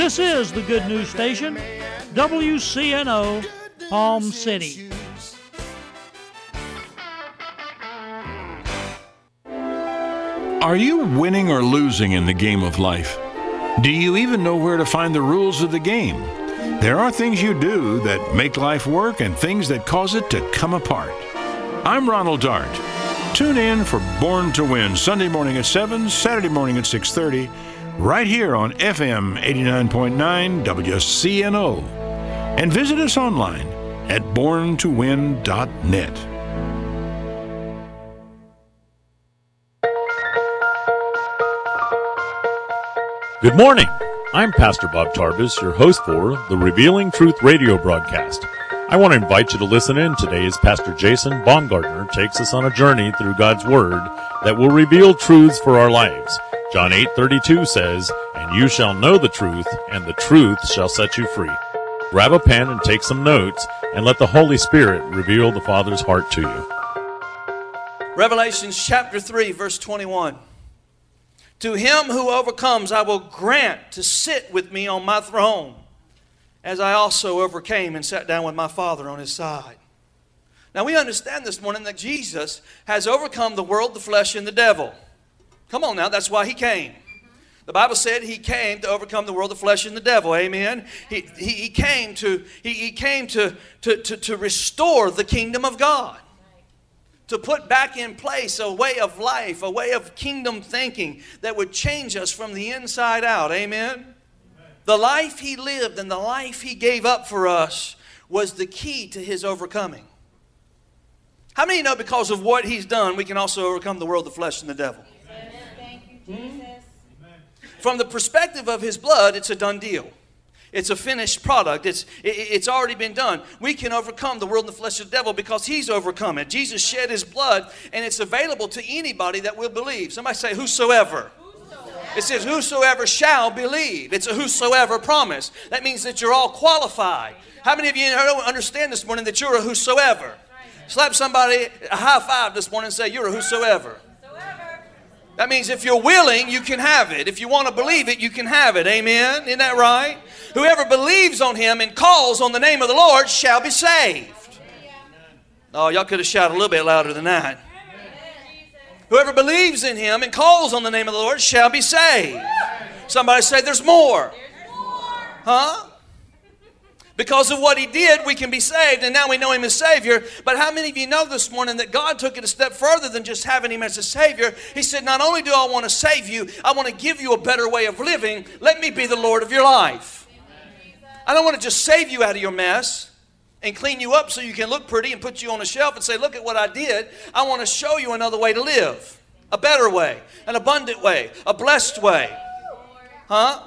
This is the Good News Station, WCNO, Palm City. Are you winning or losing in the game of life? Do you even know where to find the rules of the game? There are things you do that make life work and things that cause it to come apart. I'm Ronald Dart. Tune in for Born to Win Sunday morning at 7, Saturday morning at 6:30, right here on FM 89.9 WCNO. And visit us online at borntowin.net. Good morning. I'm Pastor Bob Tarvis, your host for the Revealing Truth radio broadcast. I want to invite you to listen in today as Pastor Jason Baumgartner takes us on a journey through God's Word that will reveal truths for our lives. John 8:32 says, "And you shall know the truth, and the truth shall set you free." Grab a pen and take some notes, and let the Holy Spirit reveal the Father's heart to you. Revelations chapter 3, verse 21. To him who overcomes, I will grant to sit with me on my throne, as I also overcame and sat down with my Father on his side. Now we understand this morning that Jesus has overcome the world, the flesh, and the devil. Come on now, that's why he came. The Bible said he came to overcome the world, the flesh, and the devil. Amen. He, he, he came, to, he, he came to, to, to, to restore the kingdom of God to put back in place a way of life, a way of kingdom thinking that would change us from the inside out. Amen? Amen? The life he lived and the life he gave up for us was the key to his overcoming. How many know because of what he's done, we can also overcome the world, the flesh, and the devil? Thank. From the perspective of his blood, it's a done deal. It's a finished product. It's, it's already been done. We can overcome the world and the flesh of the devil because he's overcome it. Jesus shed his blood, and it's available to anybody that will believe. Somebody say, Whosoever. It says, Whosoever shall believe. It's a whosoever promise. That means that you're all qualified. How many of you understand this morning that you're a whosoever? Slap somebody a high five this morning and say, You're a whosoever. That means if you're willing, you can have it. If you want to believe it, you can have it. Amen? Isn't that right? Whoever believes on him and calls on the name of the Lord shall be saved. Oh, y'all could have shouted a little bit louder than that. Whoever believes in him and calls on the name of the Lord shall be saved. Somebody say, There's more. Huh? Because of what he did, we can be saved, and now we know him as Savior. But how many of you know this morning that God took it a step further than just having him as a Savior? He said, Not only do I want to save you, I want to give you a better way of living. Let me be the Lord of your life. I don't want to just save you out of your mess and clean you up so you can look pretty and put you on a shelf and say, Look at what I did. I want to show you another way to live, a better way, an abundant way, a blessed way. Huh?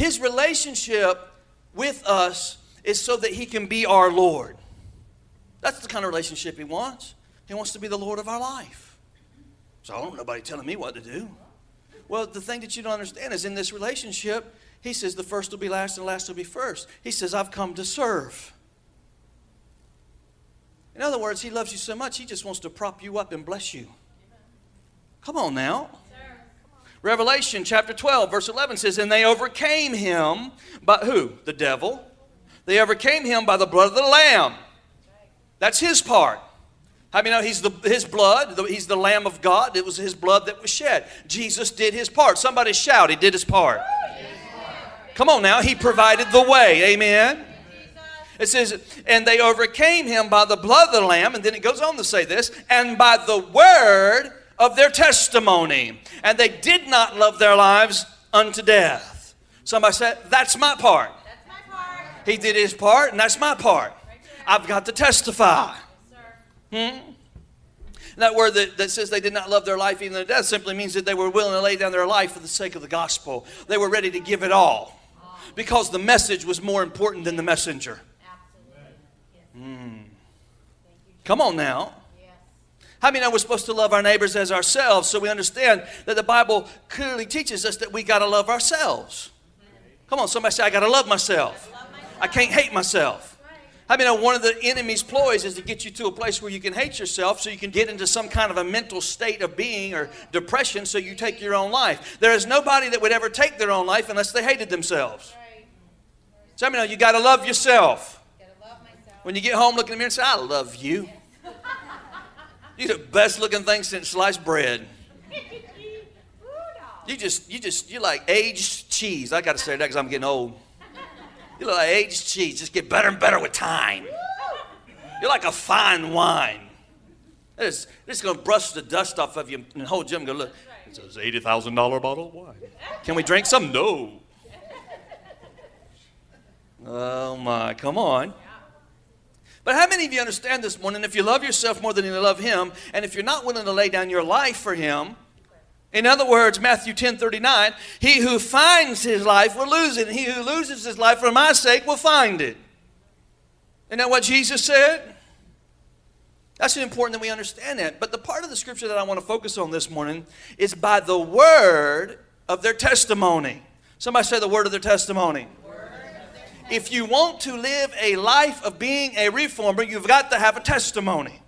His relationship with us is so that He can be our Lord. That's the kind of relationship He wants. He wants to be the Lord of our life. So I don't nobody telling me what to do. Well, the thing that you don't understand is in this relationship, He says the first will be last and the last will be first. He says, I've come to serve. In other words, He loves you so much, He just wants to prop you up and bless you. Come on now. Revelation chapter 12, verse 11 says, And they overcame him by who? The devil. They overcame him by the blood of the Lamb. That's his part. How many know he's the, his blood? He's the Lamb of God. It was his blood that was shed. Jesus did his part. Somebody shout, he did his part. Come on now, he provided the way. Amen. It says, and they overcame him by the blood of the Lamb, and then it goes on to say this, and by the word of their testimony. And they did not love their lives unto death. Somebody said, That's my part. That's my part. He did his part, and that's my part. I've got to testify. Yes, Hmm? That word that, that says they did not love their life even to death simply means that they were willing to lay down their life for the sake of the gospel. They were ready to give it all because the message was more important than the messenger. Absolutely. Come on now. How many know we're supposed to love our neighbors as ourselves? So we understand that the Bible clearly teaches us that we got to love ourselves. Come on, somebody say, I got to love myself. I can't hate myself. I mean, one of the enemy's ploys is to get you to a place where you can hate yourself so you can get into some kind of a mental state of being or depression so you take your own life. There is nobody that would ever take their own life unless they hated themselves. So, I mean, you got to love yourself. When you get home, look in the mirror and say, I love you. You're the best looking thing since sliced bread. You just, you just, you're like aged cheese. I got to say that because I'm getting old. You look like aged cheese. Just get better and better with time. You're like a fine wine. It's, it's going to brush the dust off of you and the whole gym go, look, it's an $80,000 bottle of wine. Can we drink some? No. Oh my, come on. But how many of you understand this morning? If you love yourself more than you love Him, and if you're not willing to lay down your life for Him, in other words, Matthew 10 39, he who finds his life will lose it, and he who loses his life for my sake will find it. Isn't that what Jesus said? That's important that we understand that. But the part of the scripture that I want to focus on this morning is by the word of their testimony. Somebody say the word of their testimony. If you want to live a life of being a reformer, you've got to have a testimony.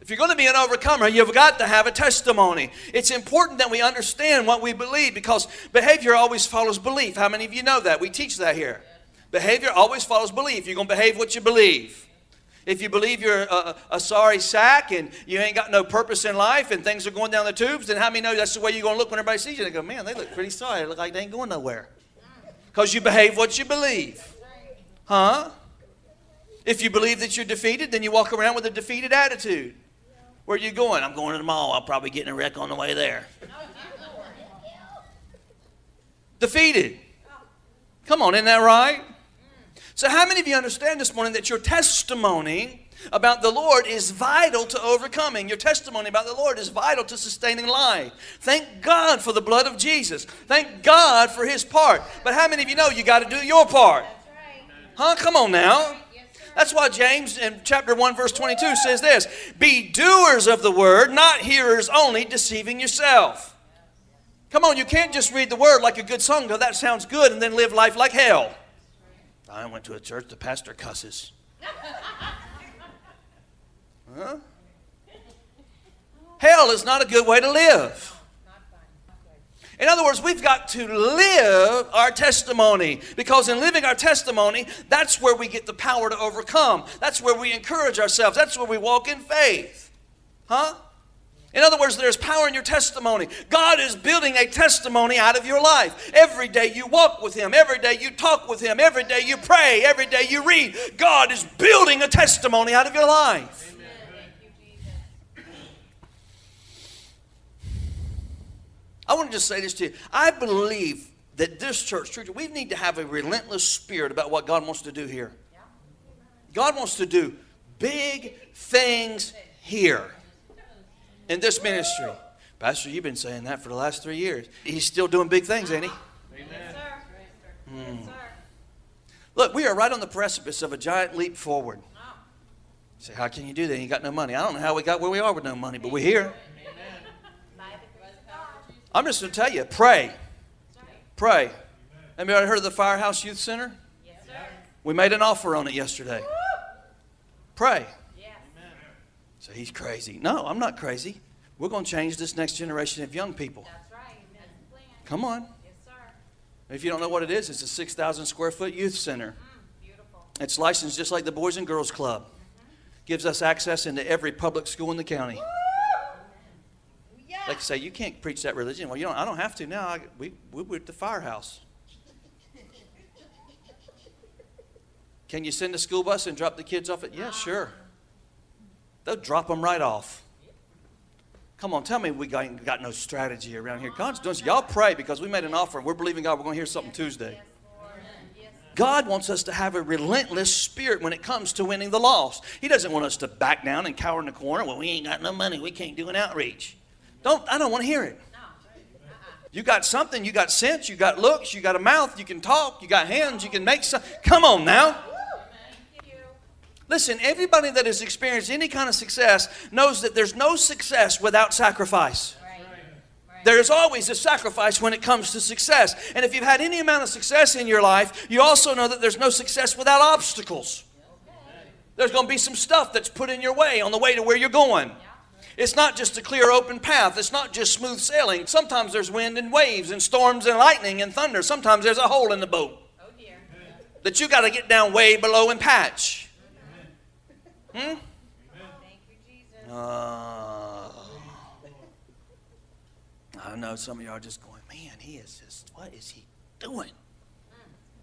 If you're going to be an overcomer, you've got to have a testimony. It's important that we understand what we believe because behavior always follows belief. How many of you know that? We teach that here. Behavior always follows belief. You're going to behave what you believe. If you believe you're a, a, sorry sack and you ain't got no purpose in life and things are going down the tubes, then how many know that's the way you're going to look when everybody sees you? They go, man, they look pretty sorry. They look like they ain't going nowhere. Because you behave what you believe. Huh? If you believe that you're defeated, then you walk around with a defeated attitude. Where are you going? I'm going to the mall. I'll probably get in a wreck on the way there. Defeated. Come on, isn't that right? So, how many of you understand this morning that your testimony about the Lord is vital to overcoming? Your testimony about the Lord is vital to sustaining life. Thank God for the blood of Jesus. Thank God for His part. But how many of you know you got to do your part? Huh? Come on now. That's why James in chapter 1, verse 22 says this Be doers of the word, not hearers only, deceiving yourself. Come on, you can't just read the word like a good song, go, that sounds good, and then live life like hell. I went to a church, the pastor cusses. Huh? Hell is not a good way to live. In other words, we've got to live our testimony because in living our testimony, that's where we get the power to overcome. That's where we encourage ourselves. That's where we walk in faith. Huh? In other words, there's power in your testimony. God is building a testimony out of your life. Every day you walk with Him, every day you talk with Him, every day you pray, every day you read. God is building a testimony out of your life. I want to just say this to you. I believe that this church, church, we need to have a relentless spirit about what God wants to do here. God wants to do big things here in this ministry. Pastor, you've been saying that for the last three years. He's still doing big things, ain't he? Amen. Mm. Look, we are right on the precipice of a giant leap forward. You say, how can you do that? You got no money. I don't know how we got where we are with no money, but we're here. I'm just going to tell you pray. Pray. Anybody heard of the Firehouse Youth Center? Yes, sir. We made an offer on it yesterday. Pray. Yes. So he's crazy. No, I'm not crazy. We're going to change this next generation of young people. That's right. That's. Come on. Yes, sir. If you don't know what it is, it's a 6,000 square foot youth center. Mm, beautiful. It's licensed just like the Boys and Girls Club. Mm-hmm. Gives us access into every public school in the county. Woo! They say, You can't preach that religion. Well, you don't, I don't have to now. I, we, we were at the firehouse. Can you send a school bus and drop the kids off at? Yeah, sure. They'll drop them right off. Come on, tell me we got, got no strategy around here. God's doing Y'all pray because we made an offer. We're believing God we're going to hear something Tuesday. God wants us to have a relentless spirit when it comes to winning the lost. He doesn't want us to back down and cower in the corner. Well, we ain't got no money. We can't do an outreach. Don't, I don't want to hear it. You got something, you got sense, you got looks, you got a mouth, you can talk, you got hands, you can make some. Come on now. Listen, everybody that has experienced any kind of success knows that there's no success without sacrifice. There is always a sacrifice when it comes to success. And if you've had any amount of success in your life, you also know that there's no success without obstacles. There's going to be some stuff that's put in your way on the way to where you're going. It's not just a clear open path. It's not just smooth sailing. Sometimes there's wind and waves and storms and lightning and thunder. Sometimes there's a hole in the boat Oh dear. that you got to get down way below and patch. Hmm? Thank you, Jesus. Uh, I know some of y'all are just going, man, he is just, what is he doing?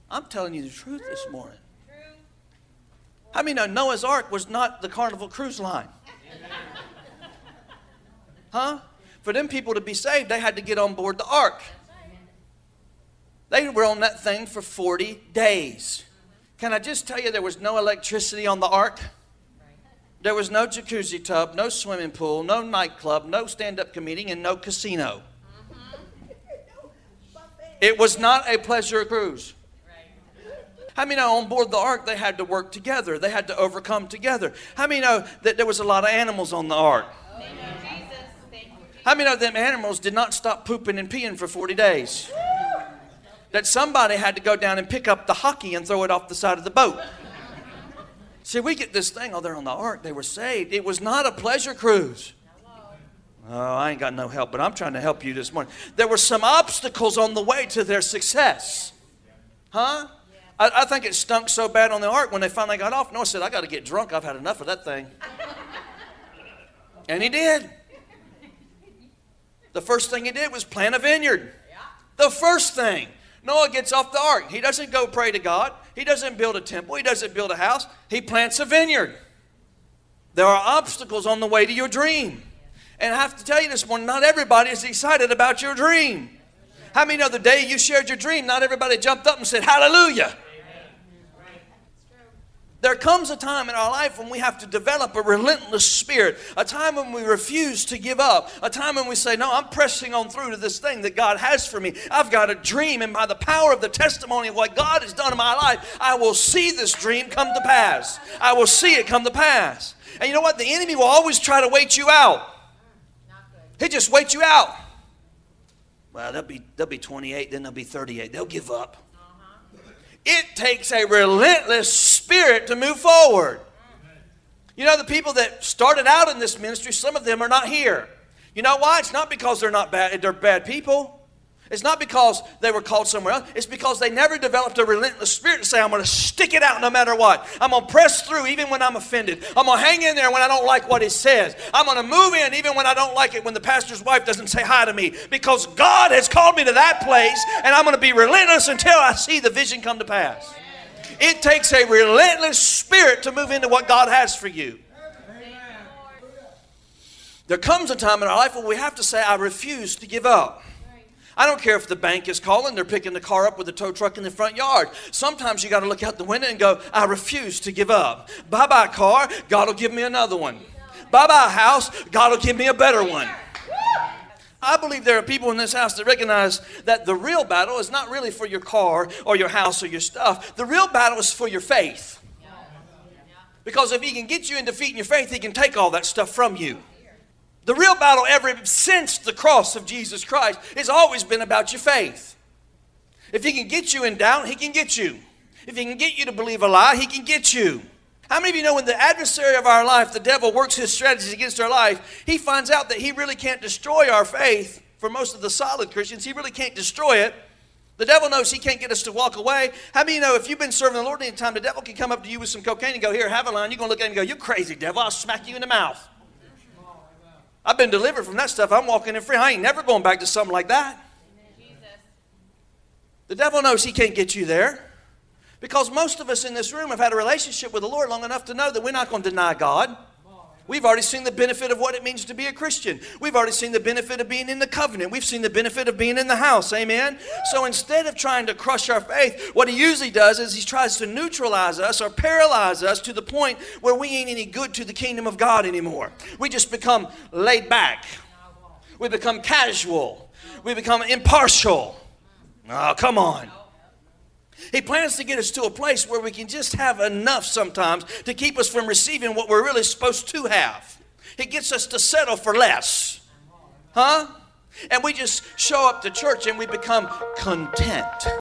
I'm telling you the truth this morning. Many know Noah's Ark was not the Carnival Cruise Line? Huh? For them people to be saved, they had to get on board the ark. They were on that thing for 40 days. Can I just tell you, there was no electricity on the ark? There was no jacuzzi tub, no swimming pool, no nightclub, no stand up comedian, and no casino. It was not a pleasure cruise. How many know on board the ark they had to work together? They had to overcome together. How many know that there was a lot of animals on the ark? Thank you, Jesus. Thank you, Jesus. How many of them animals did not stop pooping and peeing for 40 days? That somebody had to go down and pick up the hockey and throw it off the side of the boat. See, we get this thing, oh, they're on the ark, they were saved. It was not a pleasure cruise. Oh, I ain't got no help, but I'm trying to help you this morning. There were some obstacles on the way to their success. Huh? I, I think it stunk so bad on the ark when they finally got off. Noah said, I got to get drunk. I've had enough of that thing. And he did. The first thing he did was plant a vineyard. The first thing. Noah gets off the ark. He doesn't go pray to God. He doesn't build a temple. He doesn't build a house. He plants a vineyard. There are obstacles on the way to your dream. And I have to tell you this morning, not everybody is excited about your dream. How many know the day you shared your dream, not everybody jumped up and said, Hallelujah? There comes a time in our life when we have to develop a relentless spirit, a time when we refuse to give up, a time when we say, No, I'm pressing on through to this thing that God has for me. I've got a dream, and by the power of the testimony of what God has done in my life, I will see this dream come to pass. I will see it come to pass. And you know what? The enemy will always try to wait you out. He just wait you out. Well, they'll be, they'll be 28, then they'll be 38. They'll give up. It takes a relentless spirit to move forward. You know, the people that started out in this ministry, some of them are not here. You know why? It's not because they're not bad, they're bad people. It's not because they were called somewhere else. It's because they never developed a relentless spirit to say, I'm going to stick it out no matter what. I'm going to press through even when I'm offended. I'm going to hang in there when I don't like what he says. I'm going to move in even when I don't like it when the pastor's wife doesn't say hi to me. Because God has called me to that place, and I'm going to be relentless until I see the vision come to pass. It takes a relentless spirit to move into what God has for you. There comes a time in our life where we have to say, I refuse to give up. I don't care if the bank is calling, they're picking the car up with a tow truck in the front yard. Sometimes you got to look out the window and go, I refuse to give up. Bye bye, car, God will give me another one. Bye bye, house, God will give me a better one. I believe there are people in this house that recognize that the real battle is not really for your car or your house or your stuff. The real battle is for your faith. Because if he can get you in defeat in your faith, he can take all that stuff from you. The real battle ever since the cross of Jesus Christ has always been about your faith. If he can get you in doubt, he can get you. If he can get you to believe a lie, he can get you. How many of you know when the adversary of our life, the devil, works his strategies against our life, he finds out that he really can't destroy our faith for most of the solid Christians. He really can't destroy it. The devil knows he can't get us to walk away. How many of you know if you've been serving the Lord any time, the devil can come up to you with some cocaine and go, Here, have a line. You're going to look at him and go, You crazy devil, I'll smack you in the mouth. I've been delivered from that stuff. I'm walking in free. I ain't never going back to something like that. The devil knows he can't get you there. Because most of us in this room have had a relationship with the Lord long enough to know that we're not going to deny God. We've already seen the benefit of what it means to be a Christian. We've already seen the benefit of being in the covenant. We've seen the benefit of being in the house. Amen? So instead of trying to crush our faith, what he usually does is he tries to neutralize us or paralyze us to the point where we ain't any good to the kingdom of God anymore. We just become laid back. We become casual. We become impartial. Oh, come on. He plans to get us to a place where we can just have enough sometimes to keep us from receiving what we're really supposed to have. He gets us to settle for less. Huh? And we just show up to church and we become content.